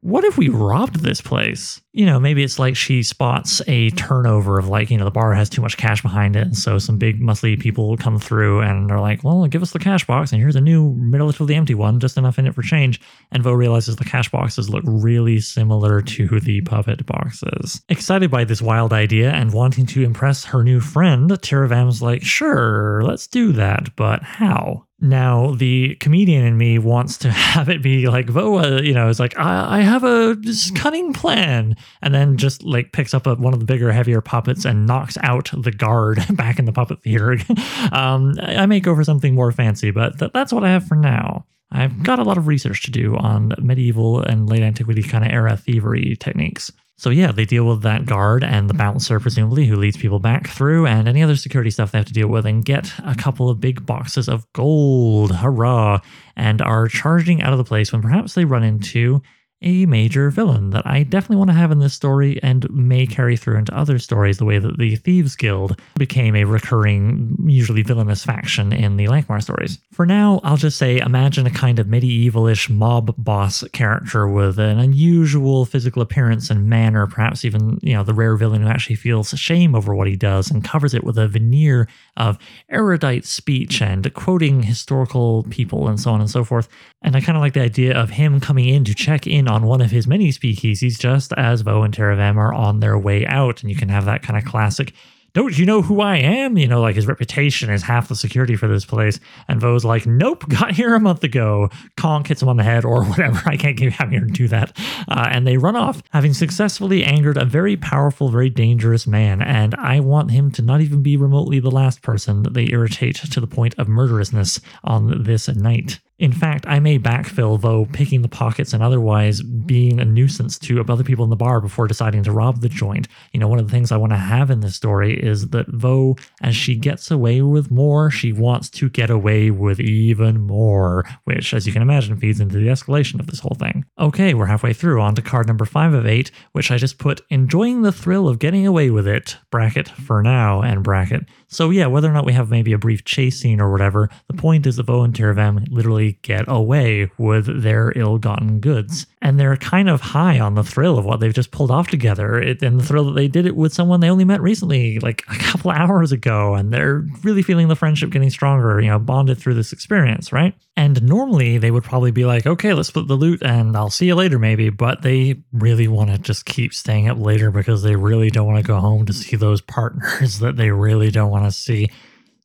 what if we robbed this place? You know, maybe it's like she spots a turnover of like, you know, the bar has too much cash behind it. And so some big muscly people come through and they're like, well, give us the cash box. And here's a new relatively empty one, just enough in it for change. And Vo realizes the cash boxes look really similar to the puppet boxes. Excited by this wild idea and wanting to impress her new friend, Tiravam's like, sure, let's do that. But how? Now, the comedian in me wants to have it be like Voa, uh, you know, is like, I, I have a cunning plan. And then just like picks up a, one of the bigger, heavier puppets and knocks out the guard back in the puppet theater. um, I may go for something more fancy, but th- that's what I have for now. I've got a lot of research to do on medieval and late antiquity kind of era thievery techniques. So yeah, they deal with that guard and the bouncer, presumably, who leads people back through, and any other security stuff they have to deal with, and get a couple of big boxes of gold. Hurrah! And are charging out of the place when perhaps they run into a major villain that I definitely want to have in this story and may carry through into other stories the way that the Thieves Guild became a recurring, usually villainous faction in the Lankhmar stories. For now, I'll just say imagine a kind of medievalish mob boss character with an unusual physical appearance and manner, perhaps even, you know, the rare villain who actually feels shame over what he does and covers it with a veneer of erudite speech and quoting historical people and so on and so forth. And I kind of like the idea of him coming in to check in on one of his many speakeasies just as Vo and Tiravam are on their way out. And you can have that kind of classic don't you know who I am? You know, like his reputation is half the security for this place. And Vo's like, nope, got here a month ago. Conk hits him on the head or whatever. I can't keep having her do that. Uh, and they run off, having successfully angered a very powerful, very dangerous man. And I want him to not even be remotely the last person that they irritate to the point of murderousness on this night. In fact, I may backfill, though, picking the pockets and otherwise being a nuisance to other people in the bar before deciding to rob the joint. You know, one of the things I want to have in this story is that Vo, as she gets away with more, she wants to get away with even more, which, as you can imagine, feeds into the escalation of this whole thing. Okay, we're halfway through, on to card number five of eight, which I just put enjoying the thrill of getting away with it, bracket, for now, and bracket. So yeah, whether or not we have maybe a brief chase scene or whatever, the point is the Vo and literally get away with their ill-gotten goods. And they're kind of high on the thrill of what they've just pulled off together it, and the thrill that they did it with someone they only met recently, like a couple hours ago. And they're really feeling the friendship getting stronger, you know, bonded through this experience, right? And normally they would probably be like, okay, let's split the loot and I'll see you later, maybe. But they really want to just keep staying up later because they really don't want to go home to see those partners that they really don't want to see.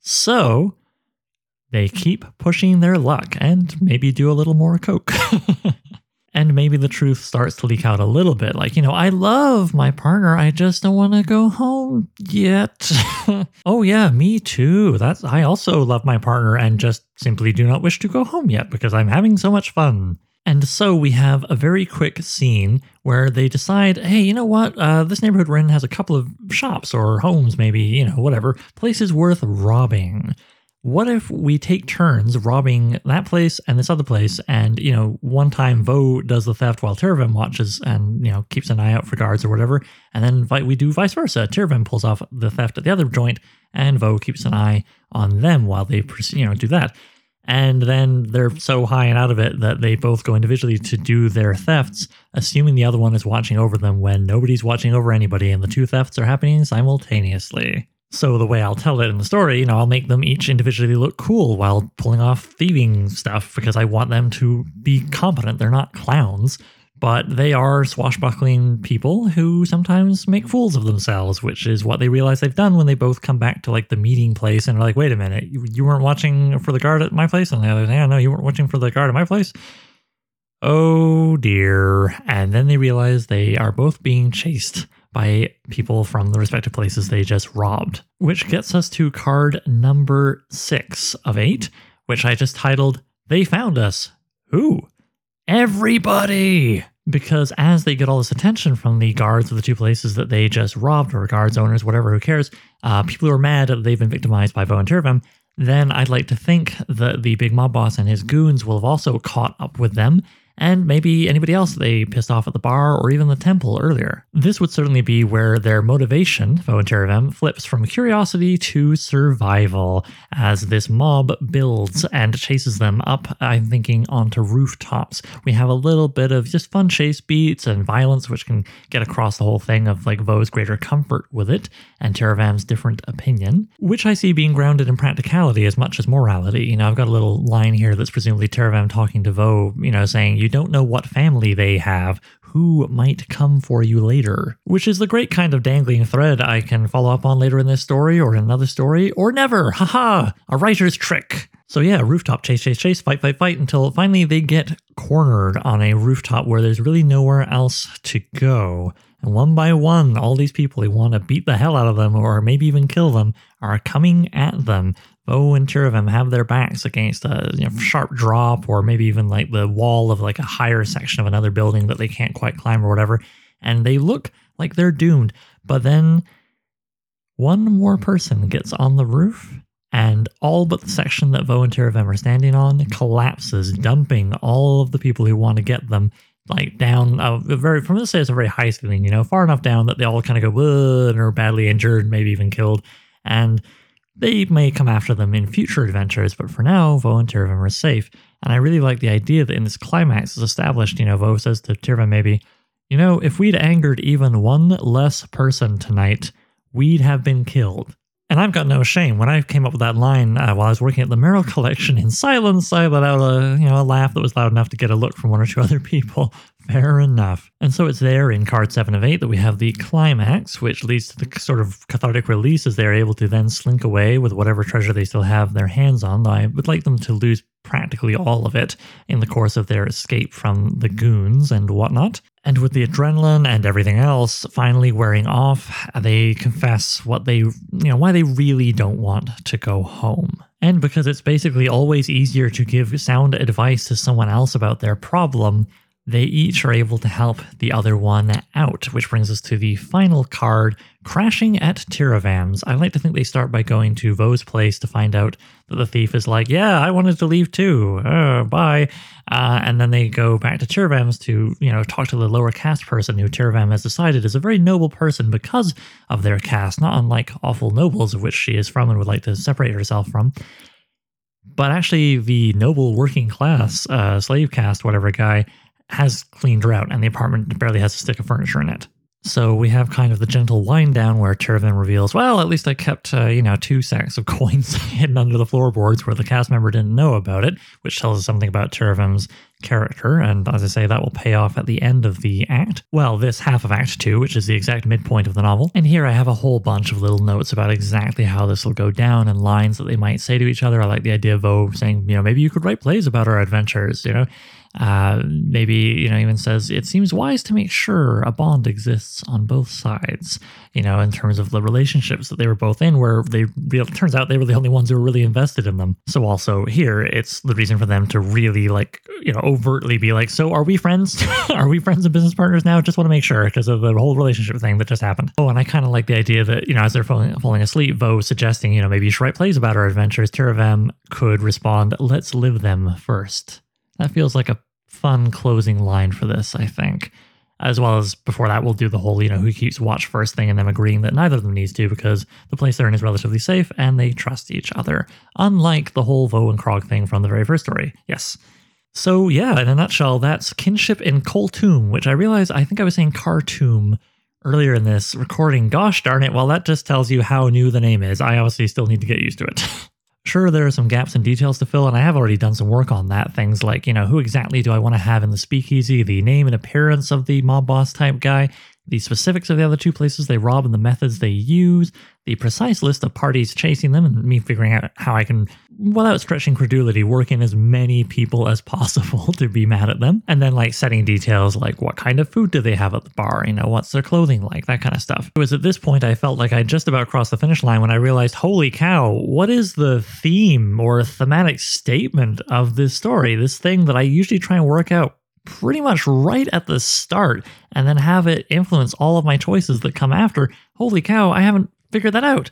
So they keep pushing their luck and maybe do a little more coke. and maybe the truth starts to leak out a little bit. Like, you know, I love my partner. I just don't want to go home yet. oh yeah, me too. That's I also love my partner and just simply do not wish to go home yet because I'm having so much fun. And so we have a very quick scene where they decide, hey, you know what? Uh, this neighborhood we're in has a couple of shops or homes, maybe, you know, whatever, places worth robbing. What if we take turns robbing that place and this other place? And, you know, one time Vo does the theft while Tiravam watches and, you know, keeps an eye out for guards or whatever. And then we do vice versa. Tiravam pulls off the theft at the other joint and Vo keeps an eye on them while they, you know, do that and then they're so high and out of it that they both go individually to do their thefts, assuming the other one is watching over them when nobody's watching over anybody, and the two thefts are happening simultaneously. So the way I'll tell it in the story, you know, I'll make them each individually look cool while pulling off thieving stuff because I want them to be competent. They're not clowns but they are swashbuckling people who sometimes make fools of themselves, which is what they realize they've done when they both come back to like the meeting place and are like, wait a minute, you, you weren't watching for the guard at my place? And the other, yeah, no, you weren't watching for the guard at my place. Oh dear. And then they realize they are both being chased by people from the respective places they just robbed, which gets us to card number six of eight, which I just titled, They Found Us. Who? Everybody! Because as they get all this attention from the guards of the two places that they just robbed, or guards owners, whatever, who cares, uh, people who are mad that they've been victimized by Vo and then I'd like to think that the big mob boss and his goons will have also caught up with them and maybe anybody else they pissed off at the bar or even the temple earlier. This would certainly be where their motivation, Vo and Tiravam, flips from curiosity to survival as this mob builds and chases them up, I'm thinking, onto rooftops. We have a little bit of just fun chase beats and violence, which can get across the whole thing of like Vo's greater comfort with it and Tiravam's different opinion, which I see being grounded in practicality as much as morality. You know, I've got a little line here that's presumably Tiravam talking to Vo, you know, saying, You don't know what family they have, who might come for you later, which is the great kind of dangling thread I can follow up on later in this story or in another story, or never. Haha, a writer's trick. So yeah, rooftop chase, chase, chase, fight, fight, fight until finally they get cornered on a rooftop where there's really nowhere else to go. And one by one, all these people who want to beat the hell out of them or maybe even kill them are coming at them. Vo and Tiravam have their backs against a you know, sharp drop or maybe even like the wall of like a higher section of another building that they can't quite climb or whatever. and they look like they're doomed. But then one more person gets on the roof, and all but the section that Vo and Tiravam are standing on collapses, dumping all of the people who want to get them like down uh, a very from this say it's a very high ceiling, you know, far enough down that they all kind of go and are badly injured, maybe even killed, and they may come after them in future adventures. But for now, Vo and Tiravam are safe, and I really like the idea that in this climax is established. You know, Vo says to Tiravam maybe, you know, if we'd angered even one less person tonight, we'd have been killed. And I've got no shame. When I came up with that line uh, while I was working at the Merril Collection in silence, I let out a you know a laugh that was loud enough to get a look from one or two other people. Fair enough. And so it's there in card seven of eight that we have the climax, which leads to the sort of cathartic release as they're able to then slink away with whatever treasure they still have their hands on. I would like them to lose practically all of it in the course of their escape from the goons and whatnot. And with the adrenaline and everything else finally wearing off, they confess what they, you know, why they really don't want to go home. And because it's basically always easier to give sound advice to someone else about their problem they each are able to help the other one out, which brings us to the final card, Crashing at Tiravam's. I like to think they start by going to Vo's place to find out that the thief is like, yeah, I wanted to leave too, uh, bye. Uh, and then they go back to Tiravam's to, you know, talk to the lower caste person who Tiravam has decided is a very noble person because of their caste, not unlike awful nobles of which she is from and would like to separate herself from but actually the noble working class uh, slave caste whatever guy has cleaned out, and the apartment barely has a stick of furniture in it. So we have kind of the gentle wind down where Tiravam reveals, well, at least I kept, uh, you know, two sacks of coins hidden under the floorboards where the cast member didn't know about it, which tells us something about Tiravam's character. And as I say, that will pay off at the end of the act. Well, this half of Act 2, which is the exact midpoint of the novel. And here I have a whole bunch of little notes about exactly how this will go down and lines that they might say to each other. I like the idea of Vo saying, you know, maybe you could write plays about our adventures, you know. Uh, maybe you know even says it seems wise to make sure a bond exists on both sides. You know, in terms of the relationships that they were both in, where they real turns out they were the only ones who were really invested in them. So also here, it's the reason for them to really like you know overtly be like, so are we friends? are we friends and business partners now? Just want to make sure because of the whole relationship thing that just happened. Oh, and I kind of like the idea that you know as they're falling, falling asleep, Vo suggesting you know maybe you should write plays about our adventures. Tiravam could respond, "Let's live them first. That feels like a fun closing line for this, I think. As well as before that, we'll do the whole, you know, who keeps watch first thing and them agreeing that neither of them needs to because the place they're in is relatively safe and they trust each other. Unlike the whole Vo and Krog thing from the very first story. Yes. So, yeah, in a nutshell, that's Kinship in Koltum, which I realize I think I was saying Khartoum earlier in this recording. Gosh darn it, well, that just tells you how new the name is. I obviously still need to get used to it. Sure, there are some gaps and details to fill, and I have already done some work on that. Things like, you know, who exactly do I want to have in the speakeasy, the name and appearance of the mob boss type guy, the specifics of the other two places they rob and the methods they use, the precise list of parties chasing them, and me figuring out how I can, without stretching credulity, working as many people as possible to be mad at them. And then, like, setting details like what kind of food do they have at the bar, you know, what's their clothing like, that kind of stuff. It was at this point I felt like I just about crossed the finish line when I realized, holy cow, what is the theme or thematic statement of this story? This thing that I usually try and work out pretty much right at the start and then have it influence all of my choices that come after. Holy cow, I haven't figured that out.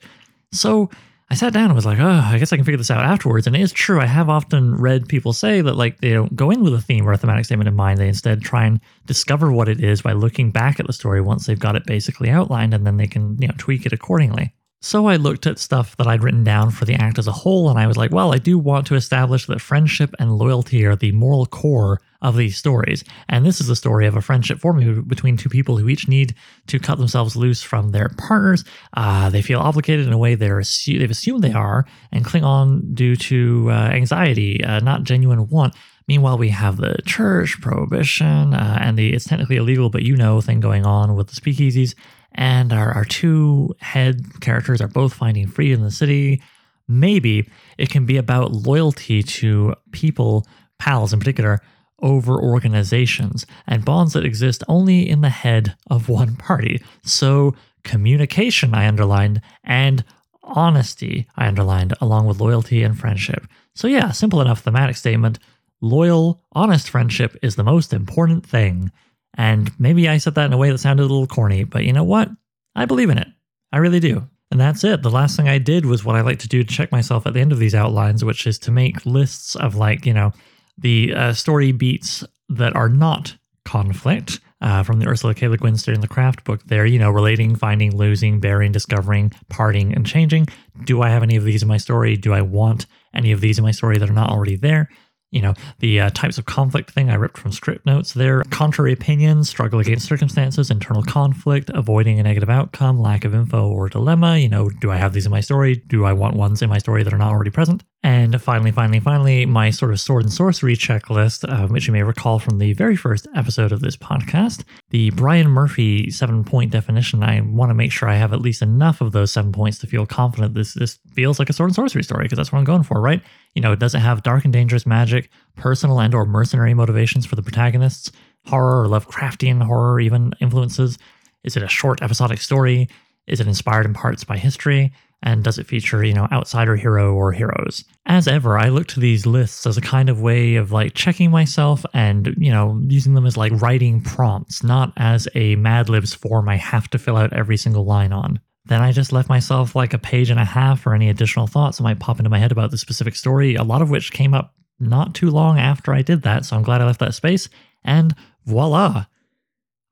So I sat down and was like, oh, I guess I can figure this out afterwards. And it is true. I have often read people say that like they don't go in with a theme or a thematic statement in mind. They instead try and discover what it is by looking back at the story once they've got it basically outlined and then they can, you know, tweak it accordingly. So I looked at stuff that I'd written down for the act as a whole, and I was like, well, I do want to establish that friendship and loyalty are the moral core of these stories. And this is the story of a friendship forming between two people who each need to cut themselves loose from their partners. Uh, they feel obligated in a way they're assu- they've assumed they are, and cling on due to uh, anxiety, uh, not genuine want. Meanwhile, we have the church prohibition uh, and the it's technically illegal, but you know thing going on with the speakeasies and our, our two head characters are both finding freedom in the city. Maybe it can be about loyalty to people, pals in particular, over organizations and bonds that exist only in the head of one party. So, communication, I underlined, and honesty, I underlined, along with loyalty and friendship. So, yeah, simple enough thematic statement. Loyal, honest friendship is the most important thing. And maybe I said that in a way that sounded a little corny, but you know what? I believe in it. I really do. And that's it. The last thing I did was what I like to do to check myself at the end of these outlines, which is to make lists of like, you know, the uh, story beats that are not conflict uh, from the Ursula K. Le Guin Steering the Craft book there, you know, relating, finding, losing, bearing, discovering, parting, and changing. Do I have any of these in my story? Do I want any of these in my story that are not already there? You know, the uh, types of conflict thing I ripped from script notes there. Contrary opinions, struggle against circumstances, internal conflict, avoiding a negative outcome, lack of info or dilemma. You know, do I have these in my story? Do I want ones in my story that are not already present? And finally, finally, finally, my sort of sword and sorcery checklist, uh, which you may recall from the very first episode of this podcast, the Brian Murphy seven point definition. I want to make sure I have at least enough of those seven points to feel confident this this feels like a sword and sorcery story because that's what I'm going for, right? You know, it doesn't have dark and dangerous magic, personal and or mercenary motivations for the protagonists, horror or Lovecraftian horror even influences. Is it a short episodic story? Is it inspired in parts by history? And does it feature, you know, outsider hero or heroes? As ever, I look to these lists as a kind of way of like checking myself and, you know, using them as like writing prompts, not as a Mad Libs form I have to fill out every single line on. Then I just left myself like a page and a half for any additional thoughts that might pop into my head about the specific story, a lot of which came up not too long after I did that, so I'm glad I left that space. And voila,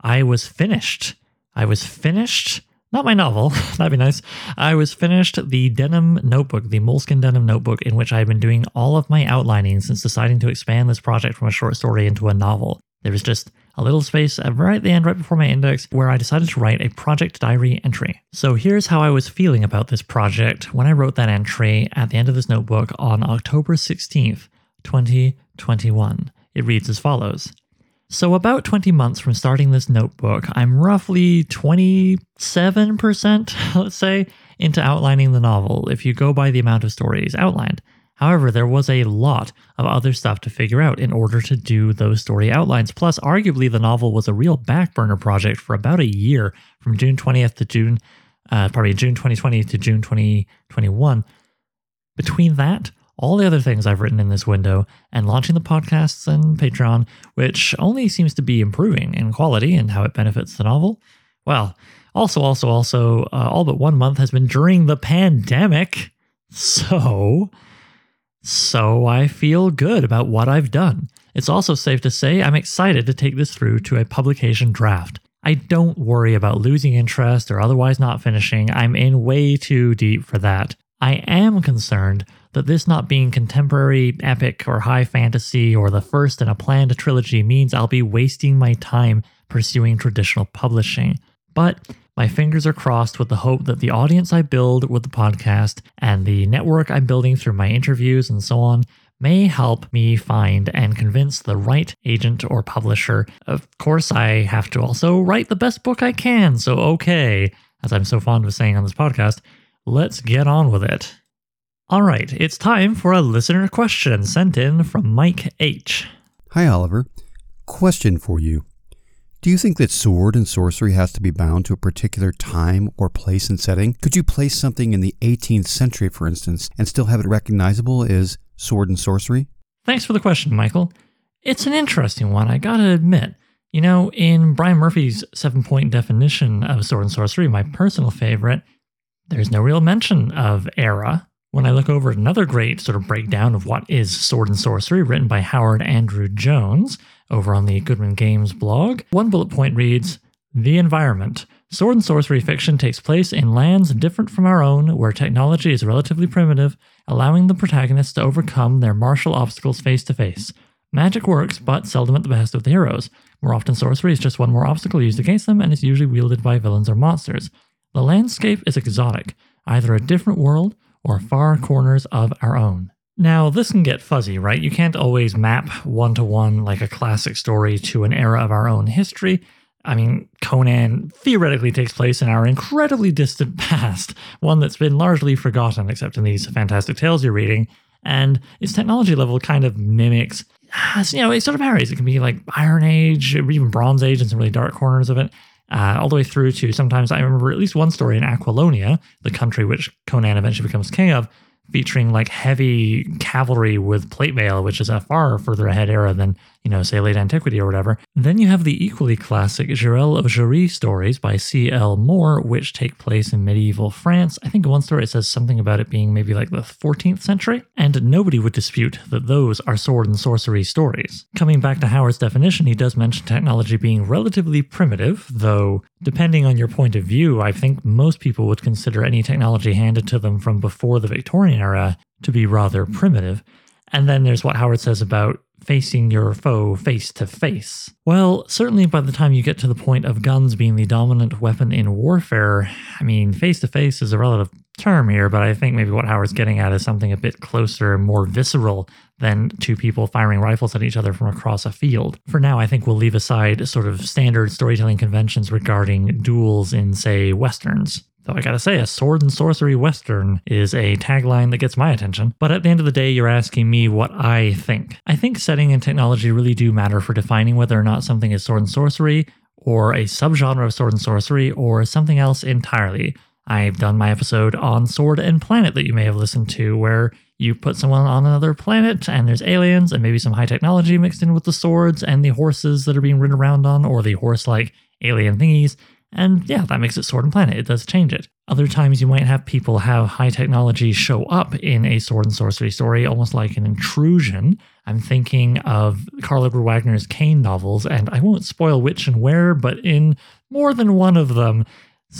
I was finished. I was finished not my novel, that'd be nice. I was finished the denim notebook, the moleskin denim notebook, in which I had been doing all of my outlining since deciding to expand this project from a short story into a novel. There was just a little space right at the end, right before my index, where I decided to write a project diary entry. So here's how I was feeling about this project when I wrote that entry at the end of this notebook on October 16th, 2021. It reads as follows. So, about 20 months from starting this notebook, I'm roughly 27%, let's say, into outlining the novel if you go by the amount of stories outlined. However, there was a lot of other stuff to figure out in order to do those story outlines. Plus, arguably, the novel was a real backburner project for about a year from June 20th to June, uh, probably June 2020 to June 2021. Between that, all the other things I've written in this window, and launching the podcasts and Patreon, which only seems to be improving in quality and how it benefits the novel. Well, also, also, also, uh, all but one month has been during the pandemic. So, so I feel good about what I've done. It's also safe to say I'm excited to take this through to a publication draft. I don't worry about losing interest or otherwise not finishing. I'm in way too deep for that. I am concerned that this not being contemporary, epic, or high fantasy, or the first in a planned trilogy means I'll be wasting my time pursuing traditional publishing. But my fingers are crossed with the hope that the audience I build with the podcast and the network I'm building through my interviews and so on may help me find and convince the right agent or publisher. Of course, I have to also write the best book I can, so okay, as I'm so fond of saying on this podcast, let's get on with it. All right, it's time for a listener question sent in from Mike H. Hi, Oliver. Question for you. Do you think that sword and sorcery has to be bound to a particular time or place and setting? Could you place something in the 18th century, for instance, and still have it recognizable as sword and sorcery? Thanks for the question, Michael. It's an interesting one, I gotta admit. You know, in Brian Murphy's seven point definition of sword and sorcery, my personal favorite, there's no real mention of era when I look over another great sort of breakdown of what is sword and sorcery, written by Howard Andrew Jones over on the Goodman Games blog, one bullet point reads The environment. Sword and sorcery fiction takes place in lands different from our own, where technology is relatively primitive, allowing the protagonists to overcome their martial obstacles face to face. Magic works, but seldom at the best of the heroes. More often, sorcery is just one more obstacle used against them and is usually wielded by villains or monsters. The landscape is exotic, either a different world or far corners of our own. Now, this can get fuzzy, right? You can't always map one to one like a classic story to an era of our own history. I mean, Conan theoretically takes place in our incredibly distant past, one that's been largely forgotten, except in these fantastic tales you're reading. And its technology level kind of mimics, ah, you know, it sort of varies. It can be like Iron Age, even Bronze Age, in some really dark corners of it uh, all the way through to sometimes I remember at least one story in Aquilonia, the country which Conan eventually becomes king of, featuring like heavy cavalry with plate mail, which is a far further ahead era than you know, say late antiquity or whatever. Then you have the equally classic Jirel of Joiry stories by C.L. Moore, which take place in medieval France. I think one story says something about it being maybe like the 14th century, and nobody would dispute that those are sword and sorcery stories. Coming back to Howard's definition, he does mention technology being relatively primitive, though depending on your point of view, I think most people would consider any technology handed to them from before the Victorian era to be rather primitive. And then there's what Howard says about facing your foe face to face. Well, certainly by the time you get to the point of guns being the dominant weapon in warfare, I mean, face to face is a relative term here, but I think maybe what Howard's getting at is something a bit closer, and more visceral than two people firing rifles at each other from across a field. For now, I think we'll leave aside sort of standard storytelling conventions regarding duels in, say, westerns. Though I gotta say, a sword and sorcery western is a tagline that gets my attention. But at the end of the day, you're asking me what I think. I think setting and technology really do matter for defining whether or not something is sword and sorcery, or a subgenre of sword and sorcery, or something else entirely. I've done my episode on Sword and Planet that you may have listened to, where you put someone on another planet and there's aliens and maybe some high technology mixed in with the swords and the horses that are being ridden around on, or the horse like alien thingies. And yeah, that makes it Sword and Planet. It does change it. Other times you might have people have high technology show up in a sword and sorcery story, almost like an intrusion. I'm thinking of Karl Edward Wagner's Kane novels, and I won't spoil which and where, but in more than one of them,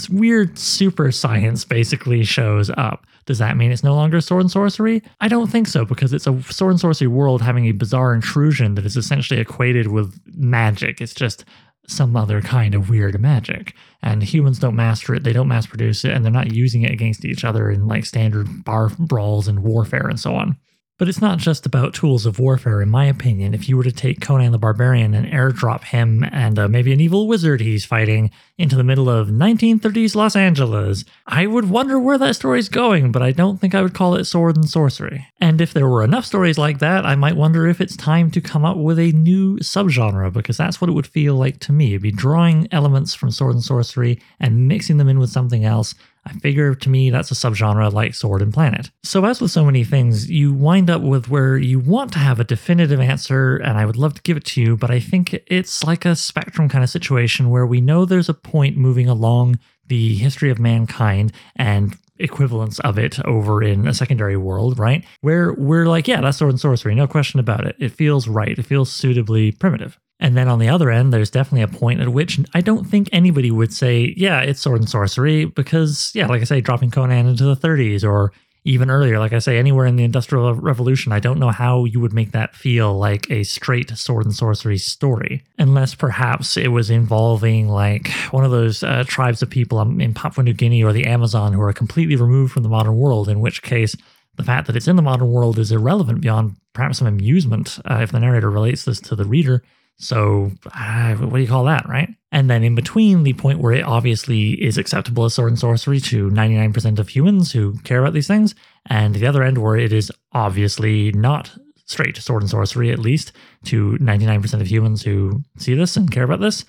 weird super science basically shows up. Does that mean it's no longer sword and sorcery? I don't think so, because it's a sword and sorcery world having a bizarre intrusion that is essentially equated with magic. It's just some other kind of weird magic. And humans don't master it, they don't mass produce it, and they're not using it against each other in like standard bar brawls and warfare and so on. But it's not just about tools of warfare, in my opinion. If you were to take Conan the Barbarian and airdrop him and uh, maybe an evil wizard he's fighting into the middle of 1930s Los Angeles, I would wonder where that story's going, but I don't think I would call it sword and sorcery. And if there were enough stories like that, I might wonder if it's time to come up with a new subgenre, because that's what it would feel like to me. It'd be drawing elements from sword and sorcery and mixing them in with something else I figure to me that's a subgenre like Sword and Planet. So, as with so many things, you wind up with where you want to have a definitive answer, and I would love to give it to you, but I think it's like a spectrum kind of situation where we know there's a point moving along the history of mankind and equivalents of it over in a secondary world, right? Where we're like, yeah, that's sword and sorcery, no question about it. It feels right, it feels suitably primitive. And then on the other end, there's definitely a point at which I don't think anybody would say, yeah, it's sword and sorcery, because, yeah, like I say, dropping Conan into the 30s or even earlier, like I say, anywhere in the Industrial Revolution, I don't know how you would make that feel like a straight sword and sorcery story, unless perhaps it was involving like one of those uh, tribes of people in Papua New Guinea or the Amazon who are completely removed from the modern world, in which case, the fact that it's in the modern world is irrelevant beyond perhaps some amusement uh, if the narrator relates this to the reader. So, uh, what do you call that, right? And then in between the point where it obviously is acceptable as sword and sorcery to 99% of humans who care about these things, and the other end where it is obviously not straight sword and sorcery, at least to 99% of humans who see this and care about this,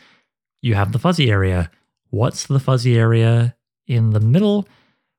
you have the fuzzy area. What's the fuzzy area in the middle?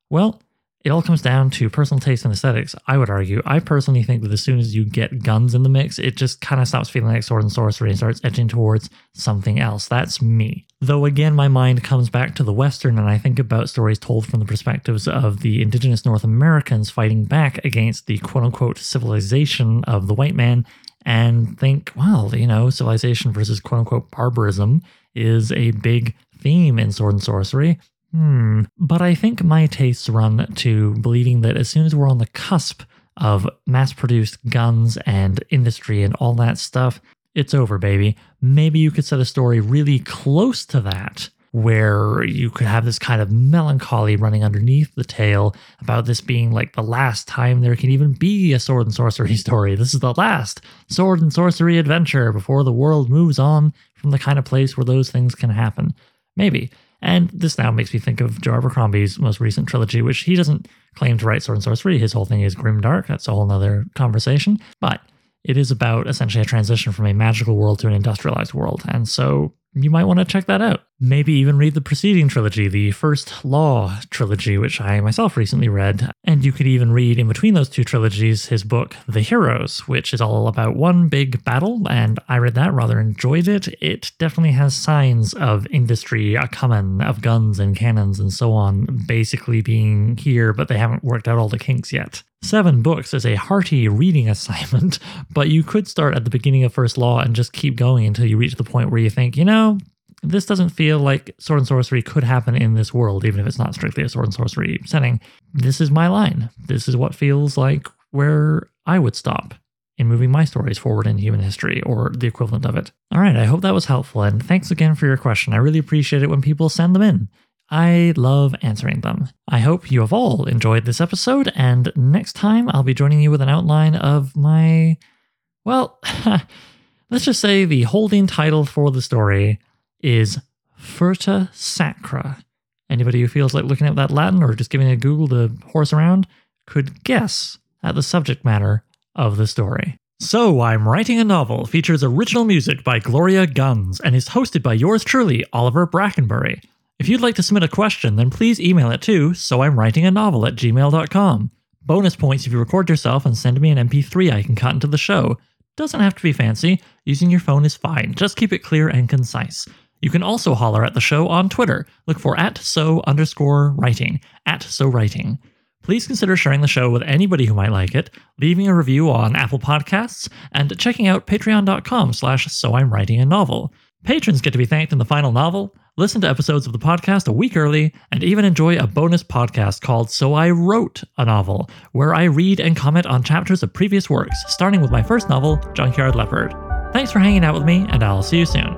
Well, it all comes down to personal taste and aesthetics, I would argue. I personally think that as soon as you get guns in the mix, it just kind of stops feeling like sword and sorcery and starts edging towards something else. That's me. Though again, my mind comes back to the Western and I think about stories told from the perspectives of the indigenous North Americans fighting back against the quote unquote civilization of the white man and think, well, you know, civilization versus quote unquote barbarism is a big theme in sword and sorcery. Hmm. But I think my tastes run to believing that as soon as we're on the cusp of mass produced guns and industry and all that stuff, it's over, baby. Maybe you could set a story really close to that, where you could have this kind of melancholy running underneath the tale about this being like the last time there can even be a sword and sorcery story. This is the last sword and sorcery adventure before the world moves on from the kind of place where those things can happen. Maybe. And this now makes me think of Joe Abercrombie's most recent trilogy, which he doesn't claim to write sword and sorcery. His whole thing is grimdark. That's a whole other conversation. But it is about essentially a transition from a magical world to an industrialized world. And so you might want to check that out. Maybe even read the preceding trilogy, the First Law trilogy, which I myself recently read. And you could even read in between those two trilogies his book, The Heroes, which is all about one big battle. And I read that, rather enjoyed it. It definitely has signs of industry a coming, of guns and cannons and so on, basically being here, but they haven't worked out all the kinks yet. Seven books is a hearty reading assignment, but you could start at the beginning of First Law and just keep going until you reach the point where you think, you know, this doesn't feel like sword and sorcery could happen in this world, even if it's not strictly a sword and sorcery setting. This is my line. This is what feels like where I would stop in moving my stories forward in human history or the equivalent of it. All right, I hope that was helpful, and thanks again for your question. I really appreciate it when people send them in. I love answering them. I hope you have all enjoyed this episode, and next time I'll be joining you with an outline of my. Well, let's just say the holding title for the story is Furta Sacra. Anybody who feels like looking up that Latin or just giving a Google to horse around could guess at the subject matter of the story. So, I'm Writing a Novel features original music by Gloria Guns and is hosted by yours truly, Oliver Brackenbury. If you'd like to submit a question, then please email it to so I'm writing a novel at gmail.com. Bonus points if you record yourself and send me an MP3 I can cut into the show. Doesn't have to be fancy, using your phone is fine, just keep it clear and concise. You can also holler at the show on Twitter. Look for at so underscore writing, at so writing. Please consider sharing the show with anybody who might like it, leaving a review on Apple Podcasts, and checking out patreon.com slash so I'm writing a novel. Patrons get to be thanked in the final novel, listen to episodes of the podcast a week early, and even enjoy a bonus podcast called So I Wrote a Novel, where I read and comment on chapters of previous works, starting with my first novel, Junkyard Leopard. Thanks for hanging out with me, and I'll see you soon.